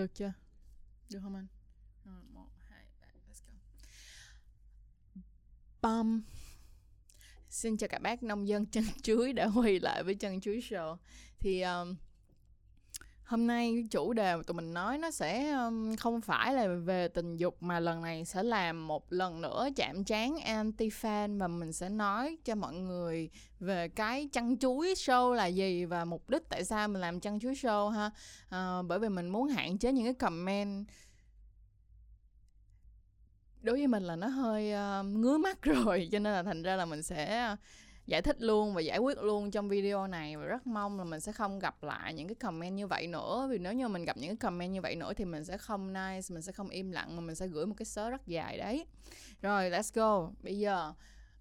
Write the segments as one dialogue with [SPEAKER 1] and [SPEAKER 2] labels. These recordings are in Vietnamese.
[SPEAKER 1] Được chưa? Được không anh? Rồi, một, hai, ba, let's go. Bum. Xin chào các bác nông dân chân chuối đã quay lại với chân chuối show. Thì um, hôm nay chủ đề mà tụi mình nói nó sẽ không phải là về tình dục mà lần này sẽ làm một lần nữa chạm trán anti fan và mình sẽ nói cho mọi người về cái chăn chuối show là gì và mục đích tại sao mình làm chăn chuối show ha. à, bởi vì mình muốn hạn chế những cái comment đối với mình là nó hơi uh, ngứa mắt rồi cho nên là thành ra là mình sẽ giải thích luôn và giải quyết luôn trong video này và rất mong là mình sẽ không gặp lại những cái comment như vậy nữa. Vì nếu như mình gặp những cái comment như vậy nữa thì mình sẽ không nice, mình sẽ không im lặng mà mình sẽ gửi một cái sớ rất dài đấy. Rồi, let's go. Bây giờ,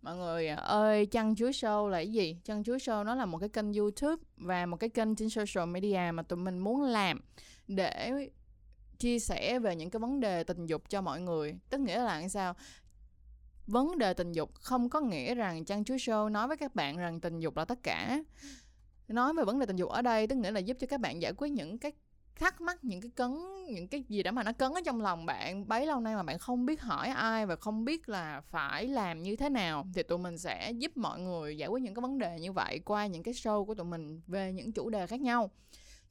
[SPEAKER 1] mọi người à, ơi, chăn chuối show là cái gì? Chăn chuối show nó là một cái kênh youtube và một cái kênh trên social media mà tụi mình muốn làm để chia sẻ về những cái vấn đề tình dục cho mọi người. Tức nghĩa là sao? Vấn đề tình dục không có nghĩa rằng chăn chuối show nói với các bạn rằng tình dục là tất cả. Nói về vấn đề tình dục ở đây, tức nghĩa là giúp cho các bạn giải quyết những cái thắc mắc, những cái cấn, những cái gì đó mà nó cấn ở trong lòng bạn. Bấy lâu nay mà bạn không biết hỏi ai và không biết là phải làm như thế nào, thì tụi mình sẽ giúp mọi người giải quyết những cái vấn đề như vậy qua những cái show của tụi mình về những chủ đề khác nhau.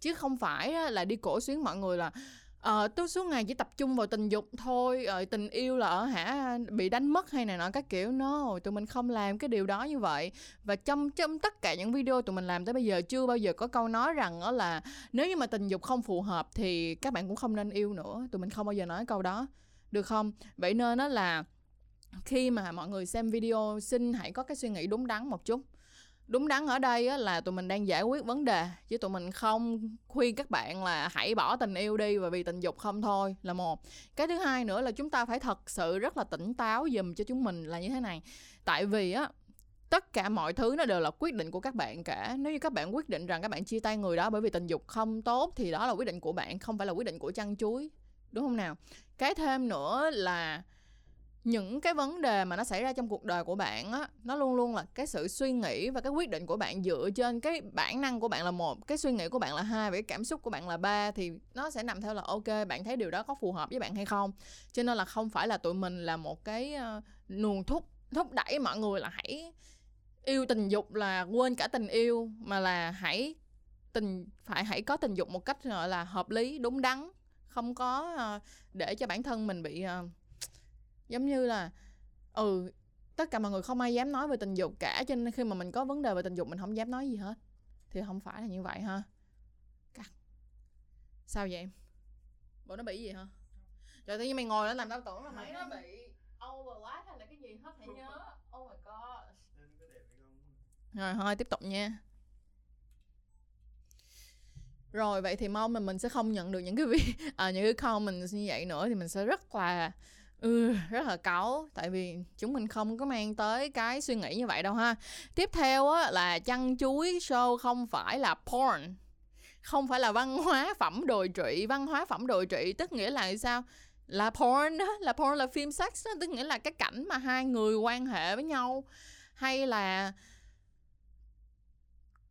[SPEAKER 1] Chứ không phải là đi cổ xuyến mọi người là ờ tôi suốt ngày chỉ tập trung vào tình dục thôi rồi tình yêu là ở hả, bị đánh mất hay này nọ, các kiểu. No, tụi mình không làm cái điều đó như vậy. Và trong trong tất cả những video tụi mình làm tới bây giờ, chưa bao giờ có câu nói rằng đó là nếu như mà tình dục không phù hợp thì các bạn cũng không nên yêu nữa. Tụi mình không bao giờ nói câu đó. Được không? Vậy nên đó là khi mà mọi người xem video, xin hãy có cái suy nghĩ đúng đắn một chút đúng đắn ở đây á, là tụi mình đang giải quyết vấn đề chứ tụi mình không khuyên các bạn là hãy bỏ tình yêu đi và vì tình dục không thôi là một. Cái thứ hai nữa là chúng ta phải thật sự rất là tỉnh táo dùm cho chúng mình là như thế này. Tại vì á tất cả mọi thứ nó đều là quyết định của các bạn cả. Nếu như các bạn quyết định rằng các bạn chia tay người đó bởi vì tình dục không tốt thì đó là quyết định của bạn không phải là quyết định của chăn chuối. Đúng không nào? Cái thêm nữa là những cái vấn đề mà nó xảy ra trong cuộc đời của bạn á nó luôn luôn là cái sự suy nghĩ và cái quyết định của bạn dựa trên cái bản năng của bạn là một cái suy nghĩ của bạn là hai và cái cảm xúc của bạn là ba thì nó sẽ nằm theo là ok bạn thấy điều đó có phù hợp với bạn hay không? Cho nên là không phải là tụi mình là một cái ờ, uh, nguồn thúc thúc đẩy mọi người là hãy yêu tình dục là quên cả tình yêu mà là hãy tình phải hãy có tình dục một cách gọi là hợp lý đúng đắn không có uh, để cho bản thân mình bị uh, giống như là ừ tất cả mọi người không ai dám nói về tình dục cả cho nên khi mà mình có vấn đề về tình dục mình không dám nói gì hết. Thì không phải là như vậy ha. Cắt sao vậy em? Bộ nó bị gì hả? Trời tự nhiên mày ngồi đó làm tao tưởng là mày nó bị overlap hay là cái gì hết phải nhớ. Oh my god rồi thôi tiếp tục nha. Rồi vậy thì mong mà mình sẽ không nhận được những cái vi à, những cái comment như vậy nữa thì mình sẽ rất là ừ rất là cáu, tại vì chúng mình không có mang tới cái suy nghĩ như vậy đâu ha. Tiếp theo á, là chăn chuối show không phải là porn, không phải là văn hóa phẩm đồi trụy. Văn hóa phẩm đồi trụy tức nghĩa là sao? Là porn đó là porn là phim sex đó tức nghĩa là cái cảnh mà hai người quan hệ với nhau. Hay là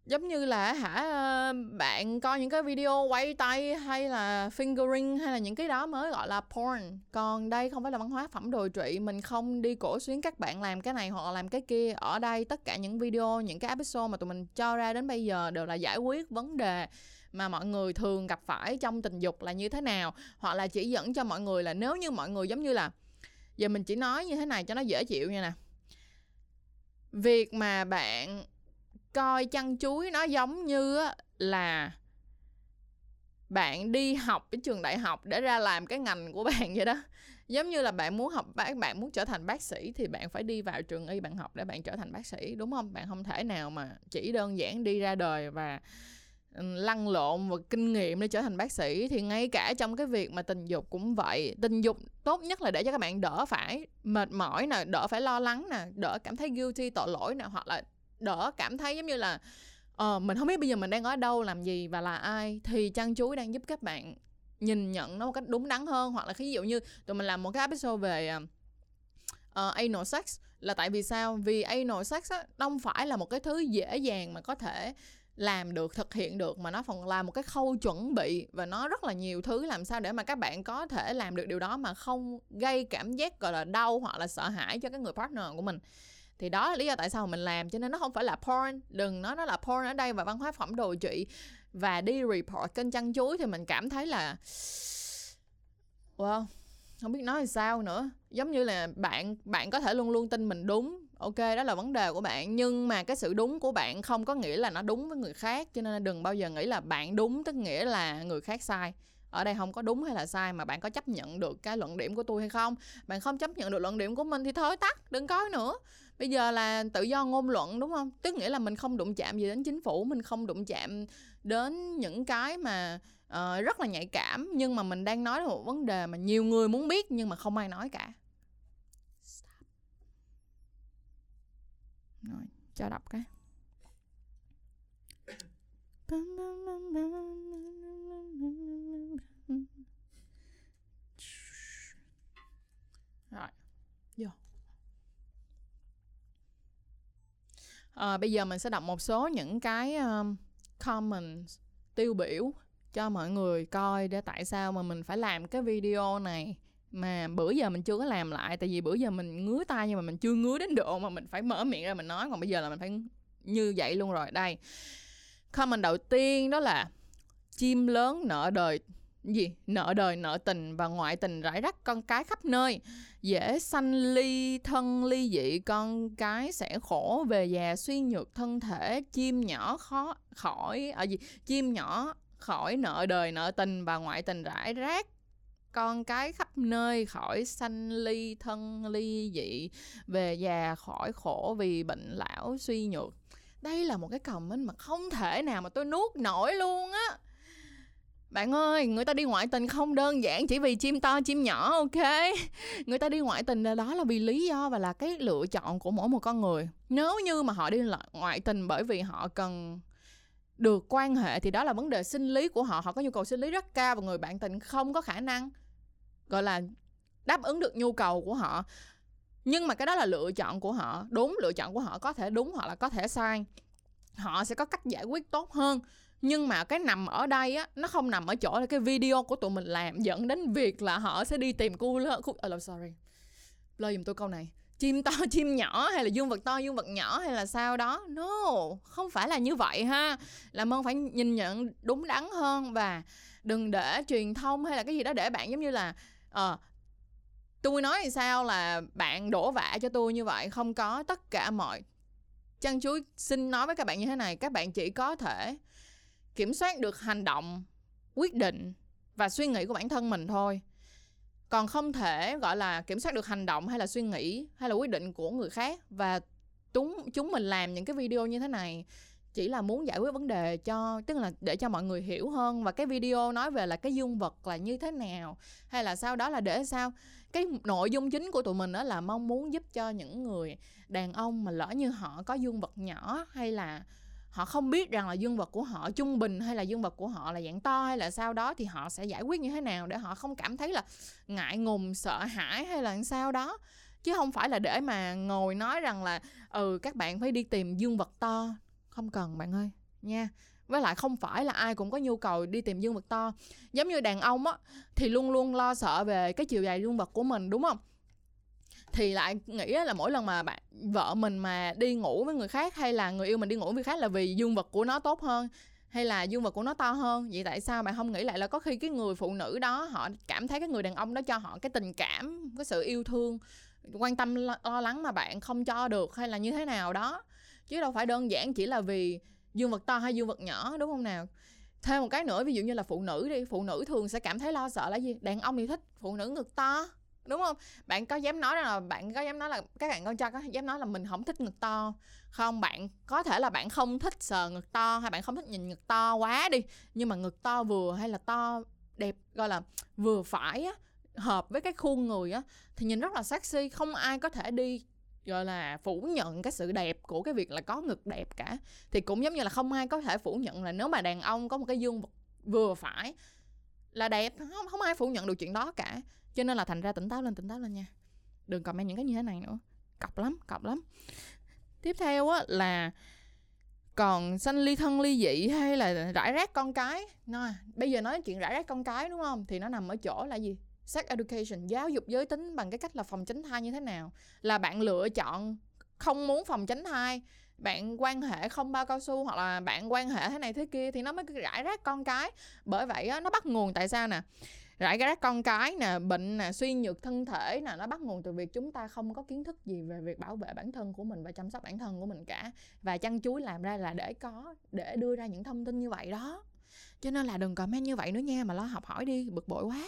[SPEAKER 1] giống như là hả ờ, bạn coi những cái video quay tay hay là fingering hay là những cái đó mới gọi là porn. Còn đây không phải là văn hóa phẩm đồi trụy mình không đi cổ xuyến các bạn làm cái này hoặc là làm cái kia. Ở đây tất cả những video, những cái episode mà tụi mình cho ra đến bây giờ đều là giải quyết vấn đề mà mọi người thường gặp phải trong tình dục là như thế nào. Hoặc là chỉ dẫn cho mọi người là nếu như mọi người giống như là, giờ mình chỉ nói như thế này cho nó dễ chịu nha nè. Việc mà bạn coi chăn chuối nó giống như là bạn đi học cái trường đại học để ra làm cái ngành của bạn vậy đó. Giống như là bạn muốn học bác, bạn muốn trở thành bác sĩ thì bạn phải đi vào trường y bạn học để bạn trở thành bác sĩ, đúng không? Bạn không thể nào mà chỉ đơn giản đi ra đời và lăn lộn và kinh nghiệm để trở thành bác sĩ. Thì ngay cả trong cái việc mà tình dục cũng vậy. Tình dục tốt nhất là để cho các bạn đỡ phải mệt mỏi nè, đỡ phải lo lắng nè, đỡ cảm thấy guilty, tội lỗi nè, hoặc là đỡ cảm thấy giống như là ờ mình không biết bây giờ mình đang ở đâu làm gì và là ai. Thì chăn chuối đang giúp các bạn nhìn nhận nó một cách đúng đắn hơn. Hoặc là ví dụ như tụi mình làm một cái episode về uh, anal sex là tại vì sao? Vì anal sex á không phải là một cái thứ dễ dàng mà có thể làm được thực hiện được mà nó còn là một cái khâu chuẩn bị và nó rất là nhiều thứ làm sao để mà các bạn có thể làm được điều đó mà không gây cảm giác gọi là đau hoặc là sợ hãi cho cái người partner của mình thì đó là lý do tại sao mình làm, cho nên nó không phải là porn. Đừng nói nó là porn ở đây và văn hóa phẩm đồ trị. Và đi report kênh chăn chuối thì mình cảm thấy là, wow, không biết nói sao nữa. Giống như là bạn bạn có thể luôn luôn tin mình đúng. Ok, đó là vấn đề của bạn. Nhưng mà cái sự đúng của bạn không có nghĩa là nó đúng với người khác. Cho nên đừng bao giờ nghĩ là bạn đúng, tức nghĩa là người khác sai. Ở đây không có đúng hay là sai mà bạn có chấp nhận được cái luận điểm của tôi hay không. Bạn không chấp nhận được luận điểm của mình thì thôi tắt, đừng có nữa bây giờ là tự do ngôn luận đúng không? Tức nghĩa là mình không đụng chạm gì đến chính phủ mình không đụng chạm đến những cái mà uh, rất là nhạy cảm nhưng mà mình đang nói một vấn đề mà nhiều người muốn biết nhưng mà không ai nói cả. Rồi cho đọc cái rồi vô à, bây giờ mình sẽ đọc một số những cái ờ, um, comment tiêu biểu cho mọi người coi để tại sao mà mình phải làm cái video này. Mà bữa giờ mình chưa có làm lại tại vì bữa giờ mình ngứa tay nhưng mà mình chưa ngứa đến độ mà mình phải mở miệng ra mình nói. Còn bây giờ là mình phải như vậy luôn rồi. Đây comment đầu tiên đó là chim lớn nợ đời gì? Nợ đời, nợ tình và ngoại tình rải rác con cái khắp nơi. Dễ sanh ly thân, ly dị, con cái sẽ khổ. Về già suy nhược, thân thể chim nhỏ khó khỏi ở à gì? Chim nhỏ khỏi nợ đời, nợ tình và ngoại tình rải rác con cái khắp nơi khỏi sanh ly thân, ly dị. Về già khỏi khổ vì bệnh lão suy nhược. Đây là một cái comment mà không thể nào mà tôi nuốt nổi luôn á bạn ơi, người ta đi ngoại tình không đơn giản chỉ vì chim to, chim nhỏ, ok? Người ta đi ngoại tình là đó là vì lý do và là cái lựa chọn của mỗi một con người. Nếu như mà họ đi ngoại tình bởi vì họ cần được quan hệ thì đó là vấn đề sinh lý của họ. Họ có nhu cầu sinh lý rất cao và người bạn tình không có khả năng, gọi là, đáp ứng được nhu cầu của họ. Nhưng mà cái đó là lựa chọn của họ. Đúng lựa chọn của họ có thể đúng hoặc là có thể sai. Họ sẽ có cách giải quyết tốt hơn nhưng mà cái nằm ở đây á nó không nằm ở chỗ là cái video của tụi mình làm dẫn đến việc là họ sẽ đi tìm cu lơ cu oh, ờ, sorry. Lơ giùm tôi câu này. Chim to chim nhỏ hay là dương vật to dương vật nhỏ hay là sao đó? No không phải là như vậy ha. Làm ơn phải nhìn nhận đúng đắn hơn và đừng để truyền thông hay là cái gì đó để bạn giống như là uh, tôi nói thì sao là bạn đổ vạ cho tôi như vậy? Không có. Tất cả mọi chăn chuối xin nói với các bạn như thế này các bạn chỉ có thể kiểm soát được hành động, quyết định và suy nghĩ của bản thân mình thôi. Còn không thể, gọi là, kiểm soát được hành động hay là suy nghĩ hay là quyết định của người khác và chúng chúng mình làm những cái video như thế này chỉ là muốn giải quyết vấn đề cho, tức là để cho mọi người hiểu hơn và cái video nói về là cái dương vật là như thế nào hay là sau đó là để sao. Cái nội dung chính của tụi mình đó là mong muốn giúp cho những người đàn ông mà lỡ như họ có dương vật nhỏ hay là họ không biết rằng là dương vật của họ trung bình hay là dương vật của họ là dạng to hay là sao đó thì họ sẽ giải quyết như thế nào để họ không cảm thấy là ngại ngùng, sợ hãi hay là sao đó. Chứ không phải là để mà ngồi nói rằng là ừ các bạn phải đi tìm dương vật to. Không cần, bạn ơi, nha. Với lại không phải là ai cũng có nhu cầu đi tìm dương vật to. Giống như đàn ông á, thì luôn luôn lo sợ về cái chiều dài dương vật của mình, đúng không? Thì lại nghĩ là mỗi lần mà bạn, vợ mình mà đi ngủ với người khác hay là người yêu mình đi ngủ với người khác là vì dương vật của nó tốt hơn hay là dương vật của nó to hơn. Vậy tại sao bạn không nghĩ lại là có khi cái người phụ nữ đó họ cảm thấy cái người đàn ông đó cho họ cái tình cảm, cái sự yêu thương, quan tâm lo lắng mà bạn không cho được hay là như thế nào đó? Chứ đâu phải đơn giản chỉ là vì dương vật to hay dương vật nhỏ, đúng không nào? Thêm một cái nữa, ví dụ như là phụ nữ đi, phụ nữ thường sẽ cảm thấy lo sợ là gì? Đàn ông thì thích phụ nữ ngực to đúng không? Bạn có dám nói là bạn có dám nói là các bạn con trai có dám nói là mình không thích ngực to? Không, bạn có thể là bạn không thích sờ ngực to hay bạn không thích nhìn ngực to quá đi, nhưng mà ngực to vừa hay là to đẹp, gọi là vừa phải á, hợp với cái khuôn người á, thì nhìn rất là sexy. Không ai có thể đi, gọi là, phủ nhận cái sự đẹp của cái việc là có ngực đẹp cả. Thì cũng giống như là không ai có thể phủ nhận là nếu mà đàn ông có một cái dương vừa phải là đẹp, không không ai phủ nhận được chuyện đó cả cho nên là thành ra tỉnh táo lên tỉnh táo lên nha. Đừng comment những cái như thế này nữa. Cọc lắm cọc lắm. Tiếp theo á là còn sanh ly thân ly dị hay là rải rác con cái? Nó bây giờ nói chuyện rải rác con cái đúng không? Thì nó nằm ở chỗ là gì? Sex education giáo dục giới tính bằng cái cách là phòng tránh thai như thế nào? Là bạn lựa chọn không muốn phòng tránh thai bạn quan hệ không bao cao su hoặc là bạn quan hệ thế này thế kia thì nó mới rải rác con cái. Bởi vậy á, nó bắt nguồn tại sao nè? Rải rác con cái nè bệnh nè suy nhược thân thể nè nó bắt nguồn từ việc chúng ta không có kiến thức gì về việc bảo vệ bản thân của mình và chăm sóc bản thân của mình cả. Và chăn chuối làm ra là để có để đưa ra những thông tin như vậy đó. Cho nên là đừng comment như vậy nữa nha mà lo học hỏi đi bực bội quá.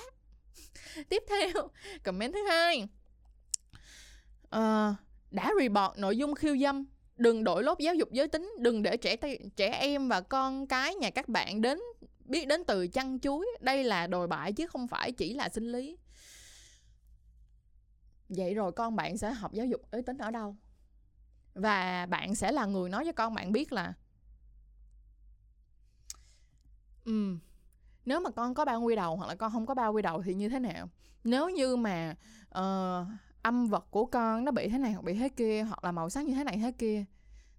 [SPEAKER 1] Tiếp theo comment thứ hai. Uh, đã report nội dung khiêu dâm đừng đổi lốt giáo dục giới tính đừng để trẻ trẻ em và con cái nhà các bạn đến biết đến từ chăn chuối đây là đồi bại chứ không phải chỉ là sinh lý. Vậy rồi con bạn sẽ học giáo dục giới tính ở đâu? Và bạn sẽ là người nói với con bạn biết là ừ nếu mà con có bao quy đầu hoặc là con không có bao quy đầu thì như thế nào? Nếu như mà uh, âm vật của con nó bị thế này hoặc bị thế kia hoặc là màu sắc như thế này thế kia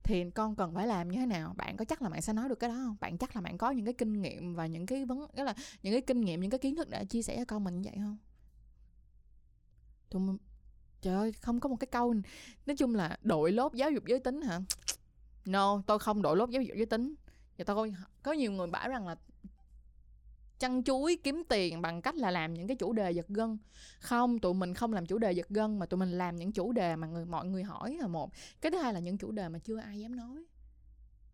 [SPEAKER 1] thì con cần phải làm như thế nào? Bạn có chắc là bạn sẽ nói được cái đó không? Bạn chắc là bạn có những cái kinh nghiệm và những cái vấn cái là những cái kinh nghiệm, những cái kiến thức để chia sẻ cho con mình như vậy không? Tụi trời ơi, không có một cái câu, nói chung là đội lốt giáo dục giới tính hả? No, tôi không đội lốt giáo dục giới tính. Và tôi có nhiều người bảo rằng là chăn chuối kiếm tiền bằng cách là làm những cái chủ đề giật gân. Không, tụi mình không làm chủ đề giật gân, mà tụi mình làm những chủ đề mà người, mọi người hỏi là một. Cái thứ hai là những chủ đề mà chưa ai dám nói.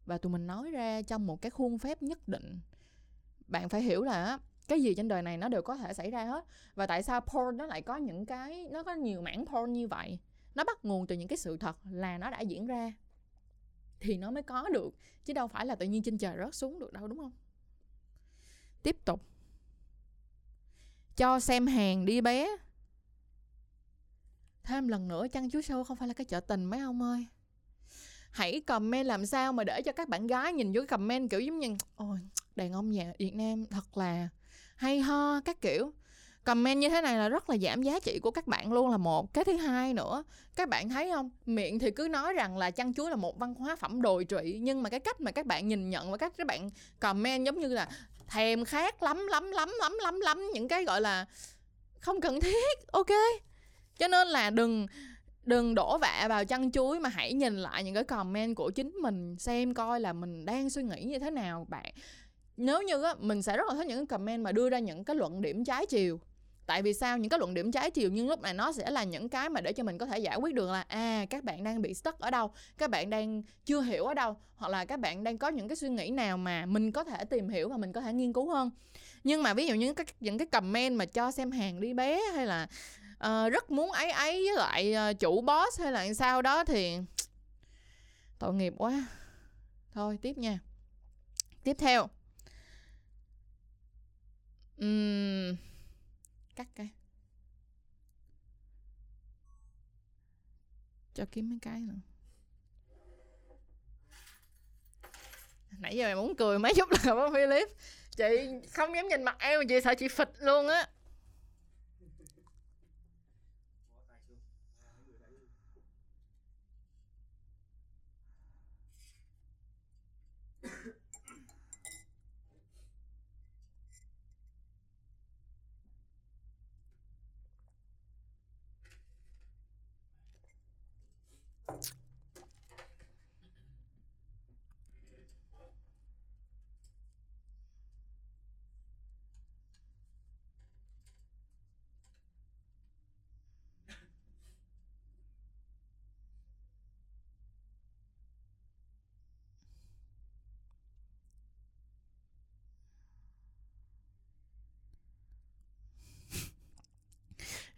[SPEAKER 1] Và tụi mình nói ra trong một cái khuôn phép nhất định. Bạn phải hiểu là cái gì trên đời này nó đều có thể xảy ra hết. Và tại sao porn nó lại có những cái, nó có nhiều mảng porn như vậy? Nó bắt nguồn từ những cái sự thật là nó đã diễn ra. Thì nó mới có được, chứ đâu phải là tự nhiên trên trời rớt xuống được đâu, đúng không? Tiếp tục. Cho xem hàng đi bé. Thêm lần nữa, chăn chú sâu không phải là cái chợ tình mấy ông ơi. Hãy comment làm sao mà để cho các bạn gái nhìn vô cái comment kiểu giống như, ôi, đàn ông nhà Việt Nam thật là hay ho, các kiểu. Comment như thế này là rất là giảm giá trị của các bạn luôn là một. Cái thứ hai nữa, các bạn thấy không? Miệng thì cứ nói rằng là chăn chuối là một văn hóa phẩm đồi trụy, nhưng mà cái cách mà các bạn nhìn nhận và cách các bạn comment giống như là thèm khát lắm lắm lắm lắm lắm lắm những cái, gọi là, không cần thiết, ok? Cho nên là đừng đừng đổ vạ vào chăn chuối mà hãy nhìn lại những cái comment của chính mình xem coi là mình đang suy nghĩ như thế nào, bạn. Nếu như á, mình sẽ rất là thích những cái comment mà đưa ra những cái luận điểm trái chiều tại vì sao? Những cái luận điểm trái chiều nhưng lúc này nó sẽ là những cái mà để cho mình có thể giải quyết được là à các bạn đang bị stuck ở đâu các bạn đang chưa hiểu ở đâu hoặc là các bạn đang có những cái suy nghĩ nào mà mình có thể tìm hiểu và mình có thể nghiên cứu hơn. Nhưng mà ví dụ những các những cái comment mà cho xem hàng đi bé hay là uh, rất muốn ấy ấy với lại uh, chủ boss hay là sao đó thì tội nghiệp quá. Thôi tiếp nha. Tiếp theo. Uhm, cắt cái. Cho kiếm mấy cái nữa. Nãy giờ mày muốn cười mấy chút là bác Philip chị không dám nhìn mặt em, chị sợ chị phịch luôn á.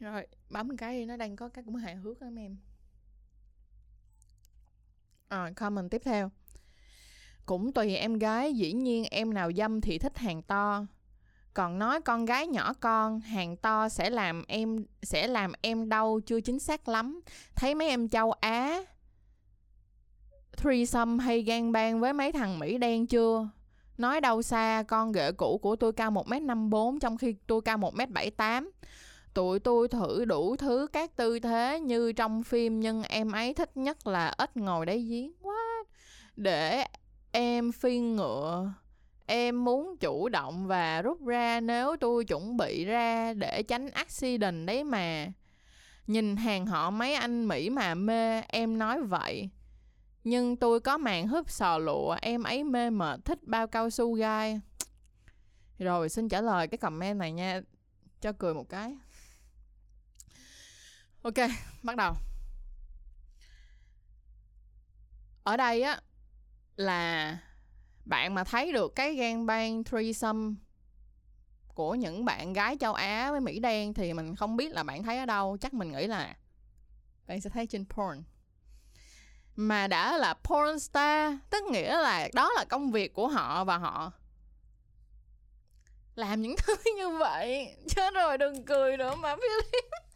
[SPEAKER 1] Rồi, bấm cái đi, nó đang có cái cũng hài hước lắm em. Rồi, comment tiếp theo. Cũng tùy em gái, dĩ nhiên em nào dâm thì thích hàng to. Còn nói con gái nhỏ con, hàng to sẽ làm em, sẽ làm em đau chưa chính xác lắm. Thấy mấy em châu á, threesome hay gan bang với mấy thằng mỹ đen chưa? Nói đâu xa, con ghệ cũ của tôi cao 1m54 trong khi tôi cao 1m78 tụi tôi thử đủ thứ các tư thế như trong phim, nhưng em ấy thích nhất là ít ngồi đấy giếng. Quá để em phiên ngựa, em muốn chủ động và rút ra nếu tôi chuẩn bị ra để tránh accident đấy mà. Nhìn hàng họ mấy anh mỹ mà mê, em nói vậy. Nhưng tôi có màn húp sò lụa, em ấy mê mệt, thích bao cao su gai. Rồi, xin trả lời cái comment này nha. Cho cười một cái ok, bắt đầu. Ở đây á, là bạn mà thấy được cái gan bang threesome của những bạn gái châu Á với Mỹ đen thì mình không biết là bạn thấy ở đâu. Chắc mình nghĩ là bạn sẽ thấy trên porn. Mà đã là porn star, tức nghĩa là đó là công việc của họ và họ làm những thứ như vậy. Chết rồi, đừng cười nữa mà, Philip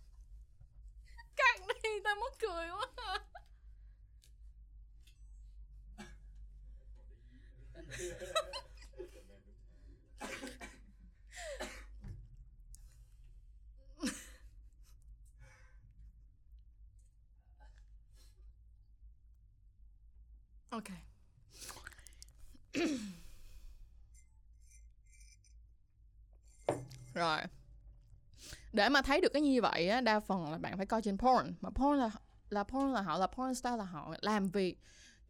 [SPEAKER 1] cắt đi tao mất cười quá. Ok. Rồi để mà thấy được cái như vậy á, đa phần là bạn phải coi trên porn. Mà porn là là porn là họ, là porn star là họ làm việc.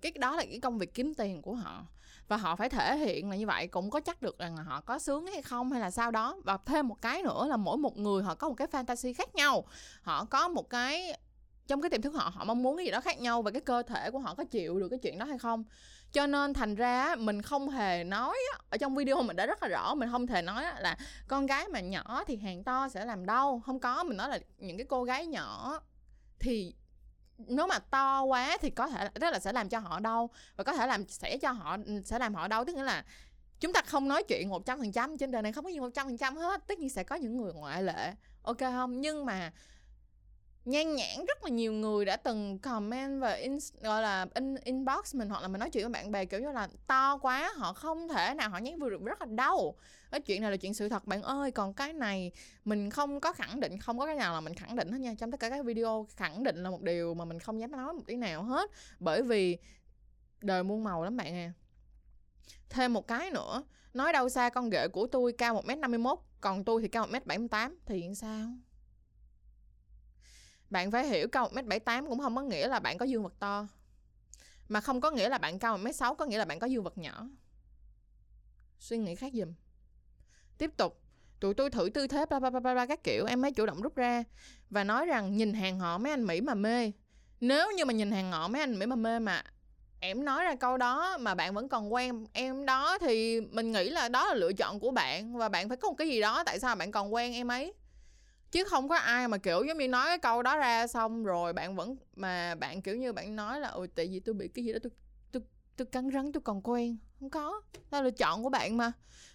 [SPEAKER 1] Cái đó là cái công việc kiếm tiền của họ. Và họ phải thể hiện là như vậy, cũng có chắc được rằng là họ có sướng hay không hay là sao đó. Và thêm một cái nữa là mỗi một người họ có một cái fantasy khác nhau. Họ có một cái trong cái tiềm thức họ họ mong muốn cái gì đó khác nhau và cái cơ thể của họ có chịu được cái chuyện đó hay không. Cho nên thành ra mình không hề nói ở trong video mình đã rất là rõ, mình không thể nói là con gái mà nhỏ thì hàng to sẽ làm đâu không có, mình nói là những cái cô gái nhỏ thì nếu mà to quá thì có thể rất là sẽ làm cho họ đau và có thể làm, sẽ cho họ ừ, sẽ làm họ đau. Tức nghĩa là chúng ta không nói chuyện một trăm phần trăm trên đời này không có gì một trăm phần trăm hết. Tất nhiên sẽ có những người ngoại lệ, ok không? Nhưng mà nhan nhãn rất là nhiều người đã từng comment và in, gọi là in, inbox mình hoặc là mình nói chuyện với bạn bè kiểu như là to quá họ không thể nào họ nhắn vừa được rất là đau. Cái chuyện này là chuyện sự thật bạn ơi còn cái này mình không có khẳng định không có cái nào là mình khẳng định hết nha. Trong tất cả các video khẳng định là một điều mà mình không dám nói một tí nào hết. Bởi vì đời muôn màu lắm bạn à. Thêm một cái nữa nói đâu xa con ghệ của tôi cao một m năm mươi mốt còn tôi thì cao một m bảy mươi tám thì sao? Bạn phải hiểu cao 1m78 cũng không có nghĩa là bạn có dương vật to. Mà không có nghĩa là bạn cao 1m6 có nghĩa là bạn có dương vật nhỏ. Suy nghĩ khác giùm. Tiếp tục. Tụi tôi thử tư thế ba ba ba ba các kiểu, em mới chủ động rút ra và nói rằng nhìn hàng họ mấy anh mỹ mà mê. Nếu như mà nhìn hàng họ mấy anh mỹ mà mê mà em nói ra câu đó mà bạn vẫn còn quen em đó thì mình nghĩ là đó là lựa chọn của bạn và bạn phải có một cái gì đó tại sao bạn còn quen em ấy chứ không có ai mà, kiểu, giống như nói cái câu đó ra xong rồi bạn vẫn mà bạn, kiểu như, bạn nói là, ôi, tại vì tôi bị cái gì đó tôi tôi tôi cắn rắn tôi còn quen. Không có. Đó là lựa chọn của bạn mà.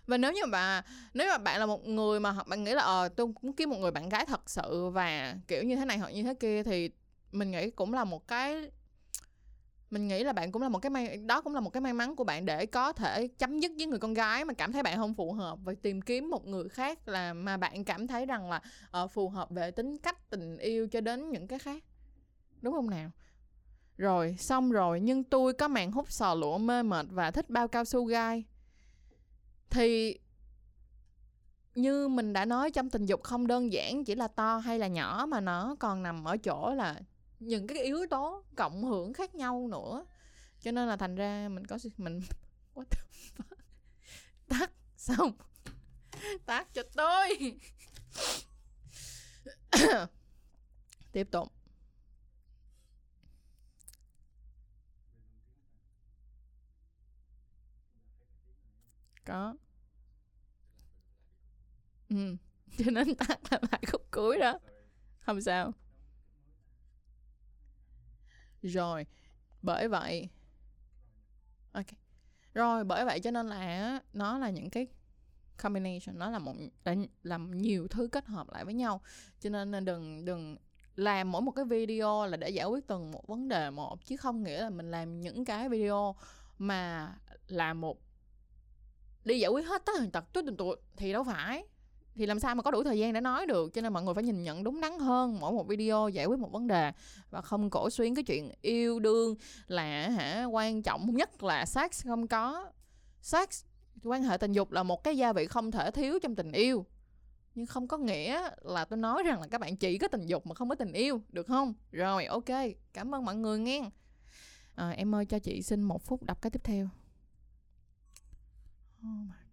[SPEAKER 1] Và nếu như mà, nếu mà bạn là một người mà bạn nghĩ là ờ tôi cũng kiếm một người bạn gái thật sự và, kiểu, như thế này hoặc như thế kia thì mình nghĩ cũng là một cái mình nghĩ là bạn cũng là một cái may đó cũng là một cái may mắn của bạn để có thể chấm dứt với người con gái mà cảm thấy bạn không phù hợp. Và tìm kiếm một người khác là mà bạn cảm thấy rằng là uh, phù hợp về tính cách tình yêu cho đến những cái khác. Đúng không nào? Rồi xong rồi nhưng tôi có màn hút sò lụa mê mệt và thích bao cao su gai. Thì như mình đã nói trong tình dục không đơn giản chỉ là to hay là nhỏ mà nó còn nằm ở chỗ là những cái yếu tố cộng hưởng khác nhau nữa. Cho nên là thành ra mình có mình what the fuck? Tắt, xong. Tắt cho tôi. Tiếp tục. Có. Ừ cho nên tắt là lại khúc cuối đó. Không sao rồi bởi vậy ok. Rồi bởi vậy cho nên là nó là những cái combination nó là một là, làm nhiều thứ kết hợp lại với nhau. Cho nên đừng đừng làm mỗi một cái video là để giải quyết từng một vấn đề một chứ không nghĩa là mình làm những cái video mà là một đi giải quyết hết tất tần tật tụi tụi thì đâu phải thì làm sao mà có đủ thời gian để nói được? Cho nên mọi người phải nhìn nhận đúng đắn hơn mỗi một video giải quyết một vấn đề và không cổ xuyến cái chuyện yêu đương là hả quan trọng nhất là sex không có. Sex quan hệ tình dục là một cái gia vị không thể thiếu trong tình yêu. Nhưng không có nghĩa là tôi nói rằng là các bạn chỉ có tình dục mà không có tình yêu được không? Rồi ok cảm ơn mọi người nghe. À, em ơi cho chị xin một phút đọc cái tiếp theo. Oh my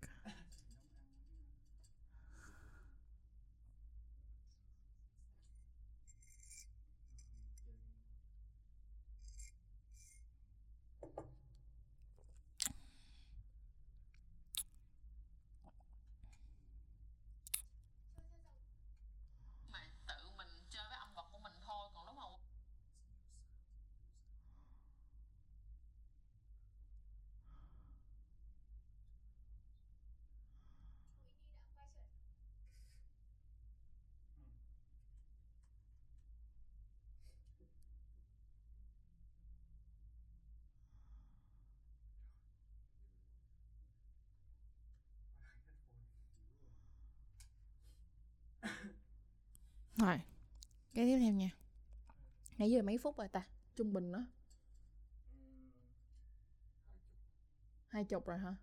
[SPEAKER 1] Rồi. Cái tiếp theo nha. Nãy giờ mấy phút rồi ta? Trung bình đó. Hai chục rồi hả?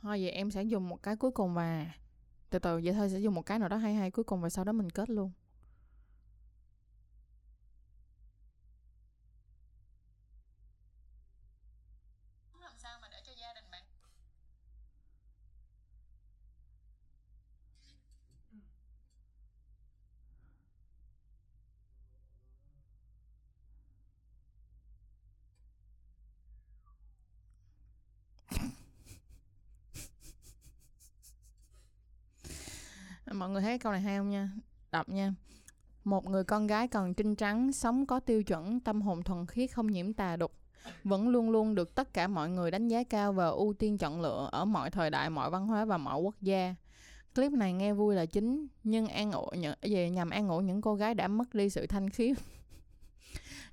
[SPEAKER 1] Thôi vậy em sẽ dùng một cái cuối cùng và Từ từ vậy thôi sẽ dùng một cái nào đó hay hay cuối cùng và sau đó mình kết luôn mọi người thấy câu này hay không nha? Đọc nha. Một người con gái còn trinh trắng, sống có tiêu chuẩn, tâm hồn thuần khiết, không nhiễm tà đục vẫn luôn luôn được tất cả mọi người đánh giá cao và ưu tiên chọn lựa ở mọi thời đại, mọi văn hóa và mọi quốc gia. Clip này nghe vui là chính, nhưng an ủi những về nhằm an ủi những cô gái đã mất đi sự thanh khiết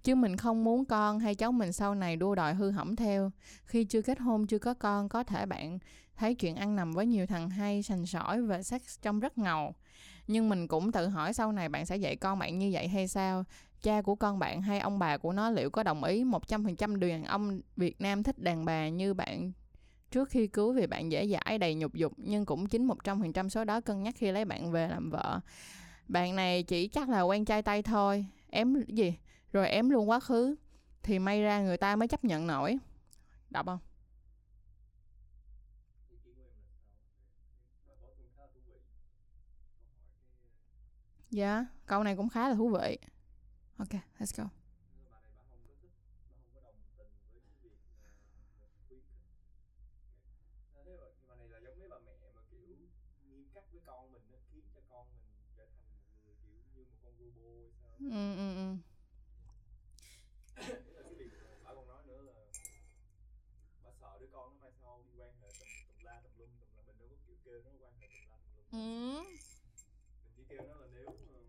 [SPEAKER 1] chứ mình không muốn con hay cháu mình sau này đua đòi hư hỏng theo. Khi chưa kết hôn, chưa có con, có thể bạn thấy chuyện ăn nằm với nhiều thằng hay, sành sỏi và sex trông rất ngầu. Nhưng mình cũng tự hỏi sau này bạn sẽ dạy con bạn như vậy hay sao? Cha của con bạn hay ông bà của nó liệu có đồng ý 100% đàn ông Việt Nam thích đàn bà như bạn? Trước khi cưới vì bạn dễ dãi, đầy nhục dục, nhưng cũng chính 100% số đó cân nhắc khi lấy bạn về làm vợ. Bạn này chỉ chắc là quen trai tay thôi. Em gì? Rồi ém luôn quá khứ thì may ra người ta mới chấp nhận nổi đọc không Dạ, yeah, câu này cũng khá là thú vị. Ok, let's go. Ừ, ừ, ừ.
[SPEAKER 2] Ừ. mình chỉ kêu nó là nếu mà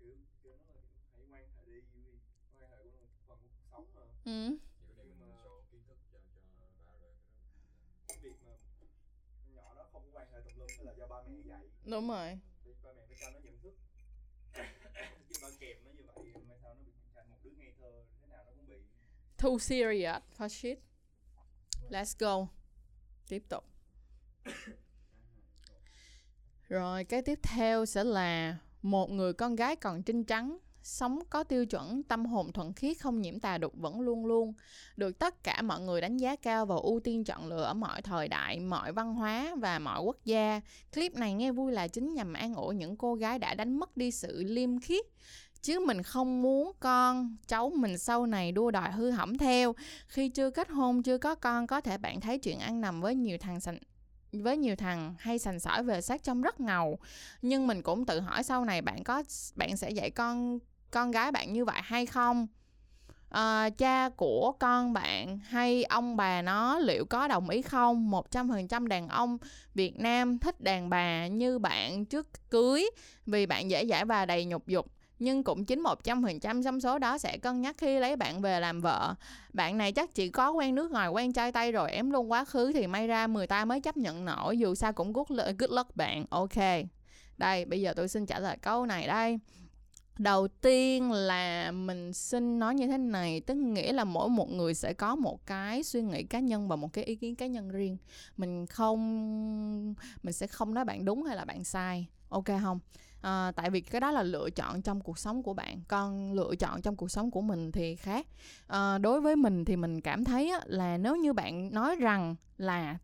[SPEAKER 2] kiểu kêu nó là hãy quan hệ đi vì quan hệ cũng là phần của cuộc sống mà. Ừ. nhưng mà kiến thức cho cho ba rồi cái việc mà nhỏ đó không có quan hệ tùm lum là do ba mẹ dạy.
[SPEAKER 1] Đúng rồi.
[SPEAKER 2] Thì ba mẹ phải cho nó nhận thức. Chứ ba kèm nó như vậy mai sau nó bị thành một đứa ngây thơ thế nào nó cũng bị.
[SPEAKER 1] Too serious. For shit. Let's go. Tiếp tục rồi, cái tiếp theo sẽ là một người con gái còn trinh trắng, sống có tiêu chuẩn, tâm hồn thuần khiết, không nhiễm tà đục vẫn luôn luôn. Được tất cả mọi người đánh giá cao và ưu tiên chọn lựa ở mọi thời đại, mọi văn hóa và mọi quốc gia. Clip này nghe vui là chính nhằm an ủi những cô gái đã đánh mất đi sự liêm khiết. Chứ mình không muốn con cháu mình sau này đua đòi hư hỏng theo. Khi chưa kết hôn, chưa có con, có thể bạn thấy chuyện ăn nằm với nhiều thằng sành với nhiều thằng hay sành sỏi về sắc trông rất ngầu. Nhưng mình cũng tự hỏi sau này bạn có bạn sẽ dạy con con gái bạn như vậy hay không? À, cha của con bạn hay ông bà nó liệu có đồng ý không? Một trăm phần trăm đàn ông Việt Nam thích đàn bà như bạn trước cưới vì bạn dễ dãi và đầy nhục dục nhưng cũng chính 100% trong số đó sẽ cân nhắc khi lấy bạn về làm vợ. Bạn này chắc chỉ có quen nước ngoài, quen trai tay rồi em luôn quá khứ thì may ra người ta mới chấp nhận nổi, dù sao cũng good, good luck bạn. Ok. đây bây giờ tôi xin trả lời câu này đây đầu tiên là mình xin nói như thế này tức nghĩa là mỗi một người sẽ có một cái suy nghĩ cá nhân và một cái ý kiến cá nhân riêng mình không mình sẽ không nói bạn đúng hay là bạn sai ok không à, tại vì cái đó là lựa chọn trong cuộc sống của bạn còn lựa chọn trong cuộc sống của mình thì khác. À, đối với mình thì mình cảm thấy là nếu như bạn nói rằng là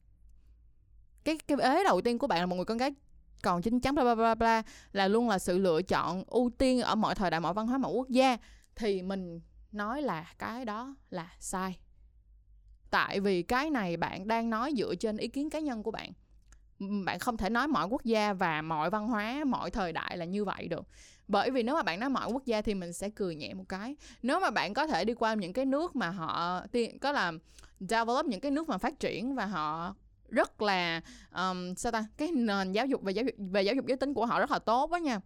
[SPEAKER 1] cái cái ế đầu tiên của bạn là một người con gái còn chín chắn bla bla bla bla là luôn là sự lựa chọn ưu tiên ở mọi thời đại mọi văn hóa mọi quốc gia thì mình nói là cái đó là sai. Tại vì cái này bạn đang nói dựa trên ý kiến cá nhân của bạn bạn không thể nói mọi quốc gia và mọi văn hóa mọi thời đại là như vậy được. Bởi vì nếu mà bạn nói mọi quốc gia thì mình sẽ cười nhẹ một cái. Nếu mà bạn có thể đi qua những cái nước mà họ có là develop những cái nước mà phát triển và họ rất là um, sao ta cái nền giáo dục về giáo dục về giáo dục giới tính của họ rất là tốt đó nha.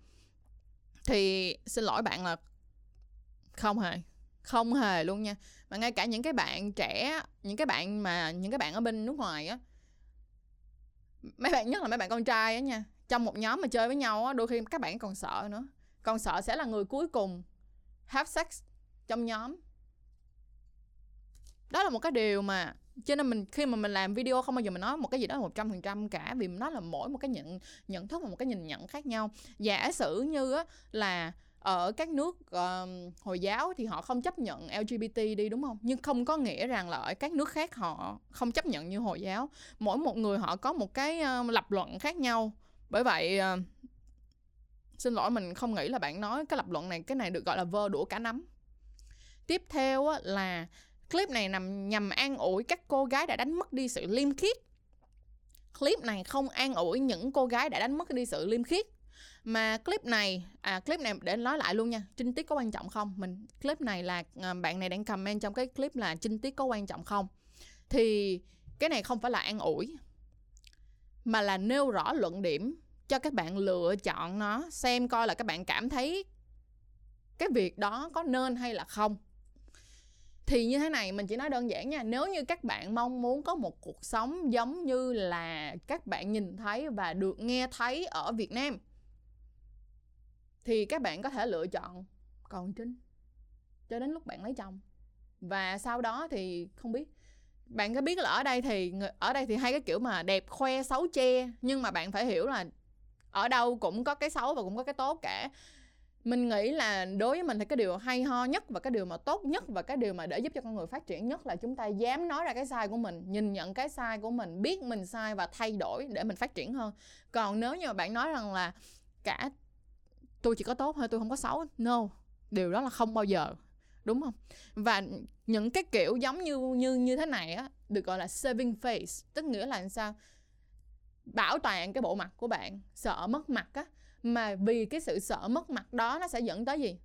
[SPEAKER 1] Thì xin lỗi bạn là không hề không hề luôn nha. Mà ngay cả những cái bạn trẻ những cái bạn mà những cái bạn ở bên nước ngoài á mấy bạn nhất là mấy bạn con trai á nha trong một nhóm mà chơi với nhau á đôi khi các bạn còn sợ nữa. Còn sợ sẽ là người cuối cùng have sex trong nhóm. Đó là một cái điều mà cho nên mình khi mà mình làm video không bao giờ mình nói một cái gì đó một trăm phần trăm cả vì nó là mỗi một cái nhận nhận thức và một cái nhìn nhận khác nhau. Giả sử như á, là ở các nước uh, hồi giáo thì họ không chấp nhận LGBT đi đúng không? Nhưng không có nghĩa rằng là ở các nước khác họ không chấp nhận như hồi giáo. Mỗi một người họ có một cái uh, lập luận khác nhau. Bởi vậy uh, xin lỗi mình không nghĩ là bạn nói cái lập luận này cái này được gọi là vơ đũa cả nắm. Tiếp theo á, là clip này nằm nhằm an ủi các cô gái đã đánh mất đi sự liêm khiết. Clip này không an ủi những cô gái đã đánh mất đi sự liêm khiết mà clip này à clip này để nói lại luôn nha, trinh tiết có quan trọng không? Mình, clip này là à, bạn này đang comment trong cái clip là trinh tiết có quan trọng không? Thì cái này không phải là an ủi, mà là nêu rõ luận điểm cho các bạn lựa chọn nó, xem coi là các bạn cảm thấy cái việc đó có nên hay là không. Thì như thế này, mình chỉ nói đơn giản nha, nếu như các bạn mong muốn có một cuộc sống giống như là các bạn nhìn thấy và được nghe thấy ở việt nam thì các bạn có thể lựa chọn còn trinh cho đến lúc bạn lấy chồng. Và sau đó thì không biết. Bạn có biết là ở đây thì ở đây thì hai cái kiểu mà đẹp, khoe, xấu, che, nhưng mà bạn phải hiểu là ở đâu cũng có cái xấu và cũng có cái tốt cả. Mình nghĩ là đối với mình thì cái điều hay ho nhất và cái điều mà tốt nhất và cái điều mà để giúp cho con người phát triển nhất là chúng ta dám nói ra cái sai của mình, nhìn nhận cái sai của mình, biết mình sai và thay đổi để mình phát triển hơn. Còn nếu như mà bạn nói rằng là cả tôi chỉ có tốt thôi tôi không có xấu. No. Điều đó là không bao giờ. Đúng không? Và những cái kiểu giống như như như thế này á được gọi là saving face. Tức nghĩa là sao? Bảo toàn cái bộ mặt của bạn. Sợ mất mặt á. Mà vì cái sự sợ mất mặt đó nó sẽ dẫn tới gì?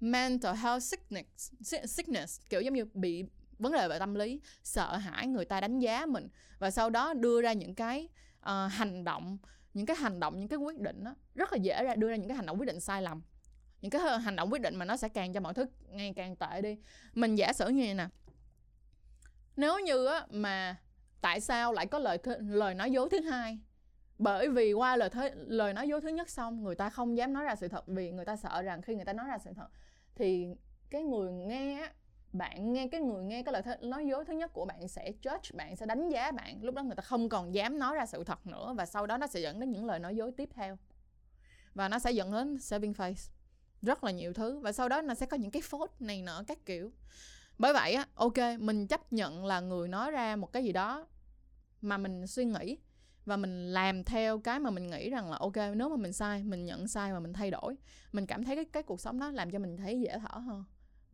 [SPEAKER 1] Mental health sickness sickness. Kiểu giống như bị vấn đề về tâm lý sợ hãi người ta đánh giá mình. Và sau đó đưa ra những cái uh, hành động những cái hành động, những cái quyết định đó rất là dễ ra đưa ra những cái hành động quyết định sai lầm. Những cái hành động quyết định mà nó sẽ càng cho mọi thứ ngày càng tệ đi. Mình giả sử như vậy nè. Nếu như á mà tại sao lại có lời th- lời nói dối thứ hai? Bởi vì qua lời th- lời nói dối thứ nhất xong, người ta không dám nói ra sự thật vì người ta sợ rằng khi người ta nói ra sự thật thì cái người nghe á bạn nghe, cái người nghe cái lời th- nói dối thứ nhất của bạn sẽ judge bạn, sẽ đánh giá bạn. Lúc đó người ta không còn dám nói ra sự thật nữa và sau đó nó sẽ dẫn đến những lời nói dối tiếp theo. Và nó sẽ dẫn đến saving face rất là nhiều thứ và sau đó nó sẽ có những cái phốt này nọ các kiểu. Bởi vậy á, ok, mình chấp nhận là người nói ra một cái gì đó mà mình suy nghĩ và mình làm theo cái mà mình nghĩ rằng là ok, nếu mà mình sai, mình nhận sai và mình thay đổi, mình cảm thấy cái cái cuộc sống đó làm cho mình thấy dễ thở hơn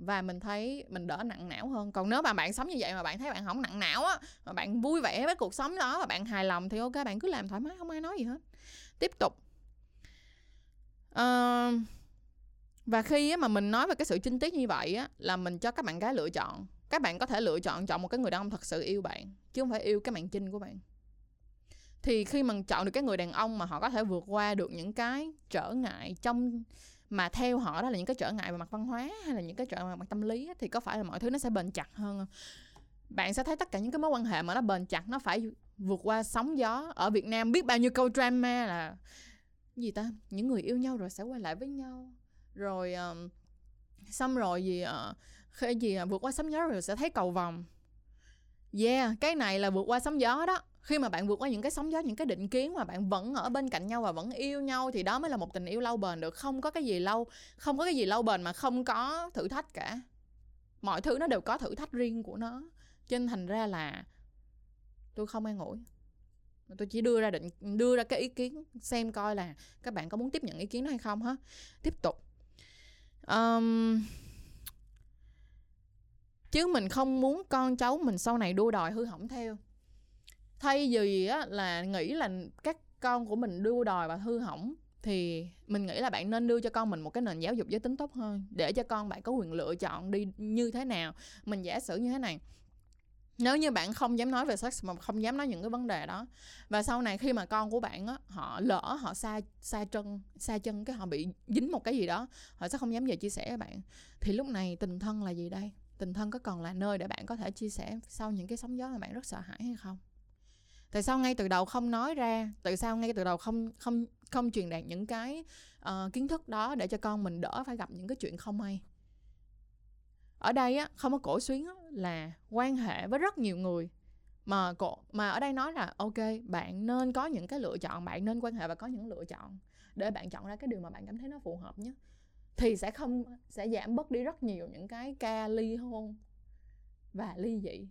[SPEAKER 1] và mình thấy mình đỡ nặng não hơn. Còn nếu mà bạn sống như vậy mà bạn thấy bạn không nặng não á mà bạn vui vẻ với cuộc sống đó và bạn hài lòng thì ok bạn cứ làm thoải mái không ai nói gì hết. Tiếp tục. Uh, và khi mà mình nói về cái sự chinh tiết như vậy á là mình cho các bạn gái lựa chọn. Các bạn có thể lựa chọn chọn một cái người đàn ông thật sự yêu bạn chứ không phải yêu cái mạng chinh của bạn. Thì khi mà chọn được cái người đàn ông mà họ có thể vượt qua được những cái trở ngại trong mà theo họ đó là những cái trở ngại về mặt văn hóa hay là những cái trở ngại về mặt tâm lý thì có phải là mọi thứ nó sẽ bền chặt hơn không? bạn sẽ thấy tất cả những cái mối quan hệ mà nó bền chặt nó phải vượt qua sóng gió. Ở Việt Nam biết bao nhiêu câu drama là gì ta? Những người yêu nhau rồi sẽ quay lại với nhau. Rồi um, xong rồi gì uh, khi gì uh, vượt qua sóng gió rồi sẽ thấy cầu vòng yeah cái này là vượt qua sóng gió đó khi mà bạn vượt qua những cái sóng gió những cái định kiến mà bạn vẫn ở bên cạnh nhau và vẫn yêu nhau thì đó mới là một tình yêu lâu bền được. Không có cái gì lâu không có cái gì lâu bền mà không có thử thách cả. Mọi thứ nó đều có thử thách riêng của nó. Cho nên thành ra là tôi không an ủi. Tôi chỉ đưa ra định đưa ra cái ý kiến xem coi là các bạn có muốn tiếp nhận ý kiến đó hay không hết tiếp tục. Um, chứ mình không muốn con cháu mình sau này đua đòi hư hỏng theo thay vì á, là nghĩ là các con của mình đua đòi và hư hỏng thì mình nghĩ là bạn nên đưa cho con mình một cái nền giáo dục giới tính tốt hơn để cho con bạn có quyền lựa chọn đi như thế nào mình giả sử như thế này. Nếu như bạn không dám nói về sex mà không dám nói những cái vấn đề đó và sau này khi mà con của bạn á họ lỡ họ xa xa chân xa chân cái họ bị dính một cái gì đó họ sẽ không dám về chia sẻ với bạn. Thì lúc này tình thân là gì đây? Tình thân có còn là nơi để bạn có thể chia sẻ sau những cái sóng gió mà bạn rất sợ hãi hay không? Tại sao ngay từ đầu không nói ra? Tại sao ngay từ đầu không không không truyền đạt những cái uh, kiến thức đó để cho con mình đỡ phải gặp những cái chuyện không hay? Ở đây á không có cổ xuyến á, là quan hệ với rất nhiều người. Mà cổ mà ở đây nói là ok bạn nên có những cái lựa chọn bạn nên quan hệ và có những lựa chọn để bạn chọn ra cái điều mà bạn cảm thấy nó phù hợp nhất thì sẽ không sẽ giảm bớt đi rất nhiều những cái ca ly hôn và ly dị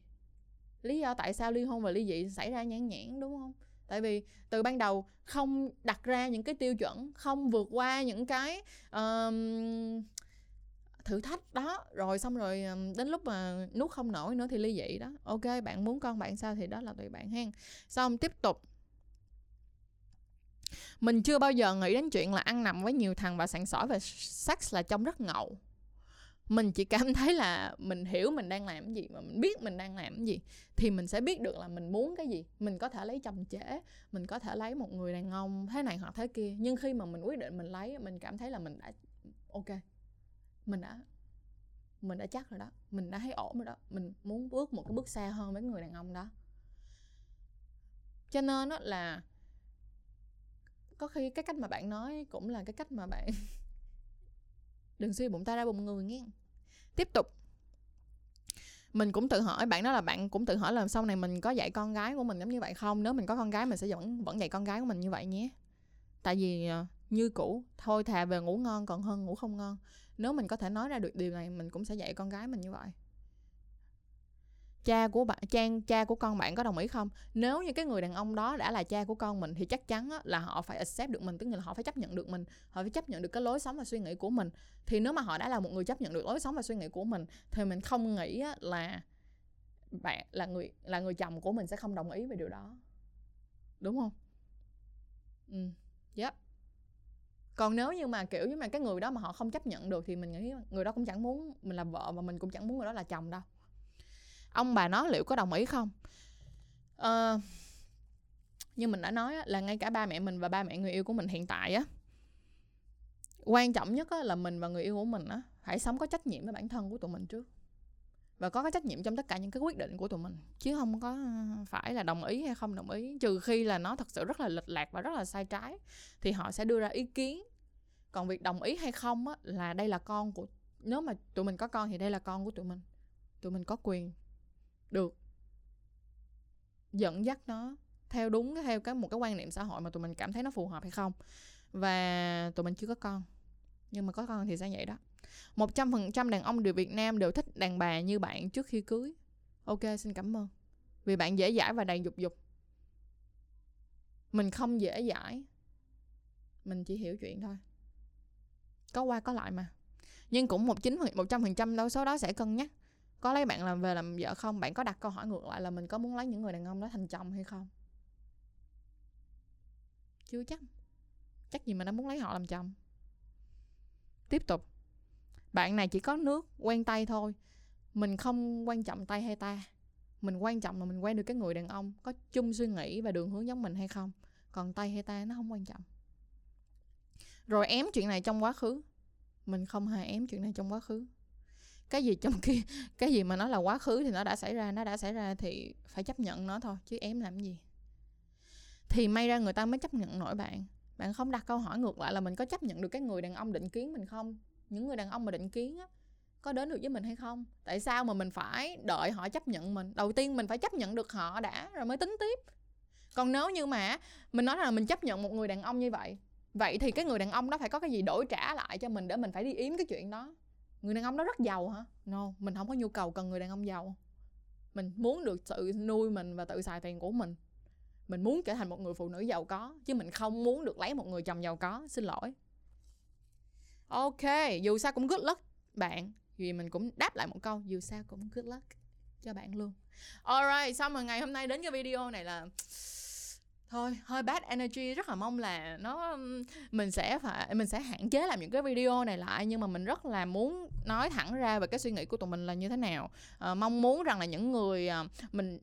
[SPEAKER 1] lý do tại sao ly hôn và ly dị xảy ra nhãn nhãn đúng không? Tại vì từ ban đầu không đặt ra những cái tiêu chuẩn không vượt qua những cái um, thử thách đó. Rồi xong rồi đến lúc mà nuốt không nổi nữa thì ly dị đó. Ok bạn muốn con bạn sao thì đó là tùy bạn hen. Xong tiếp tục. Mình chưa bao giờ nghĩ đến chuyện là ăn nằm với nhiều thằng và sẵn sỏi về sex là trông rất ngầu mình chỉ cảm thấy là mình hiểu mình đang làm cái gì mà mình biết mình đang làm cái gì, thì mình sẽ biết được là mình muốn cái gì. Mình có thể lấy chồng trễ, mình có thể lấy một người đàn ông thế này hoặc thế kia, nhưng khi mà mình quyết định mình lấy, mình cảm thấy là mình đã, ok, mình đã mình đã chắc rồi đó, mình đã thấy ổn rồi đó, mình muốn bước một cái bước xa hơn với người đàn ông đó. Cho nên đó là có khi cái cách mà bạn nói cũng là cái cách mà bạn đừng suy bụng ta ra bụng người nghe tiếp tục. Mình cũng tự hỏi, bạn đó là bạn cũng tự hỏi là sau này mình có dạy con gái của mình giống như vậy không? Nếu mình có con gái, mình sẽ vẫn vẫn dạy con gái của mình như vậy nhé. Tại vì ờ, như cũ, thôi thà về ngủ ngon còn hơn ngủ không ngon. Nếu mình có thể nói ra được điều này, mình cũng sẽ dạy con gái mình như vậy cha của bạn, cha cha của con bạn có đồng ý không? Nếu như cái người đàn ông đó đã là cha của con mình thì chắc chắn là họ phải accept được mình, tức là họ phải chấp nhận được mình, họ phải chấp nhận được cái lối sống và suy nghĩ của mình. Thì nếu mà họ đã là một người chấp nhận được lối sống và suy nghĩ của mình, thì mình không nghĩ là bạn, là người là người chồng của mình sẽ không đồng ý về điều đó. Đúng không? Ừ yep. Còn nếu như mà, kiểu như mà cái người đó mà họ không chấp nhận được thì mình nghĩ người đó cũng chẳng muốn mình là vợ và mình cũng chẳng muốn người đó là chồng đâu ông bà nó liệu có đồng ý không? À, như mình đã nói là ngay cả ba mẹ mình và ba mẹ người yêu của mình hiện tại á quan trọng nhất là mình và người yêu của mình á phải sống có trách nhiệm với bản thân của tụi mình trước. Và có cái trách nhiệm trong tất cả những cái quyết định của tụi mình chứ không có ờ, phải là đồng ý hay không đồng ý. Trừ khi là nó thật sự rất là lệch lạc và rất là sai trái thì họ sẽ đưa ra ý kiến. Còn việc đồng ý hay không á là đây là con của nếu mà tụi mình có con thì đây là con của tụi mình. Tụi mình có quyền được. Dẫn dắt nó theo đúng theo cái, một cái quan niệm xã hội mà tụi mình cảm thấy nó phù hợp hay không. Và tụi mình chưa có con. Nhưng mà có con thì sẽ vậy đó. Một trăm phần trăm đàn ông đều Việt Nam đều thích đàn bà như bạn trước khi cưới. Ok, xin cảm ơn. Vì bạn dễ dãi và đầy dục dục. Mình không dễ dãi. Mình chỉ hiểu chuyện thôi. Có qua có lại mà. Nhưng cũng một chín một trăm phần trăm đâu, số đó sẽ cân nhắc có lấy bạn làm về làm vợ không? Bạn có đặt câu hỏi ngược lại là mình có muốn lấy những người đàn ông đó thành chồng hay không? Chưa chắc. Chắc gì mà nó muốn lấy họ làm chồng. Tiếp tục. Bạn này chỉ có nước, quen tay thôi. Mình không quan trọng tay hay ta. Mình quan trọng là mình quen được cái người đàn ông, có chung suy nghĩ và đường hướng giống mình hay không. Còn tay hay ta nó không quan trọng. Rồi ém chuyện này trong quá khứ. Mình không hề ém chuyện này trong quá khứ cái gì trong kia cái gì mà nó là quá khứ thì nó đã xảy ra, nó đã xảy ra thì phải chấp nhận nó thôi, chứ em làm gì? Thì may ra người ta mới chấp nhận nổi bạn. Bạn không đặt câu hỏi ngược lại là mình có chấp nhận được cái người đàn ông định kiến mình không? Những người đàn ông mà định kiến á, có đến được với mình hay không? Tại sao mà mình phải đợi họ chấp nhận mình? Đầu tiên mình phải chấp nhận được họ đã, rồi mới tính tiếp. Còn nếu như mà mình nói là mình chấp nhận một người đàn ông như vậy vậy thì cái người đàn ông đó phải có cái gì đổi trả lại cho mình để mình phải đi yếm cái chuyện đó? Người đàn ông đó rất giàu hả? No, mình không có nhu cầu cần người đàn ông giàu. Mình muốn được tự nuôi mình và tự xài tiền của mình. Mình muốn trở thành một người phụ nữ giàu có, chứ mình không muốn được lấy một người chồng giàu có. Xin lỗi. Ok, dù sao cũng good luck, bạn. Vì mình cũng đáp lại một câu, dù sao cũng good luck cho bạn luôn. Alright, xong rồi ngày hôm nay đến cái video này là thôi hơi bad energy rất là mong là nó mình sẽ phải mình sẽ hạn chế làm những cái video này lại nhưng mà mình rất là muốn nói thẳng ra về cái suy nghĩ của tụi mình là như thế nào. À, mong muốn rằng là những người à, mình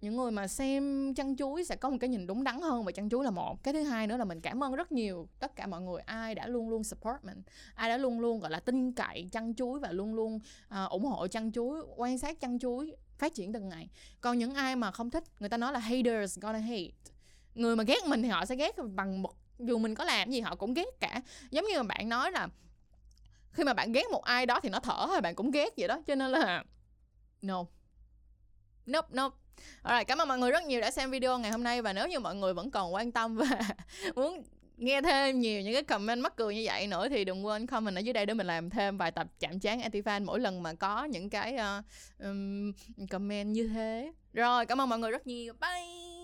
[SPEAKER 1] những người mà xem chăn chuối sẽ có một cái nhìn đúng đắn hơn về chăn chuối là một. Cái thứ hai nữa là mình cảm ơn rất nhiều tất cả mọi người ai đã luôn luôn support mình ai đã luôn luôn gọi là tin cậy chăn chuối và luôn luôn à, ủng hộ chăn chuối quan sát chăn chuối phát triển từng ngày. Còn những ai mà không thích người ta nói là haters gonna hate người mà ghét mình thì họ sẽ ghét bằng một dù mình có làm gì họ cũng ghét cả giống như mà bạn nói là khi mà bạn ghét một ai đó thì nó thở thôi bạn cũng ghét vậy đó cho nên là no nope nope Alright, cảm ơn mọi người rất nhiều đã xem video ngày hôm nay và nếu như mọi người vẫn còn quan tâm và muốn nghe thêm nhiều những cái comment mắc cười như vậy nữa thì đừng quên comment ở dưới đây để mình làm thêm vài tập chạm chán anti fan mỗi lần mà có những cái uh, um, comment như thế. Rồi, cảm ơn mọi người rất nhiều. Bye.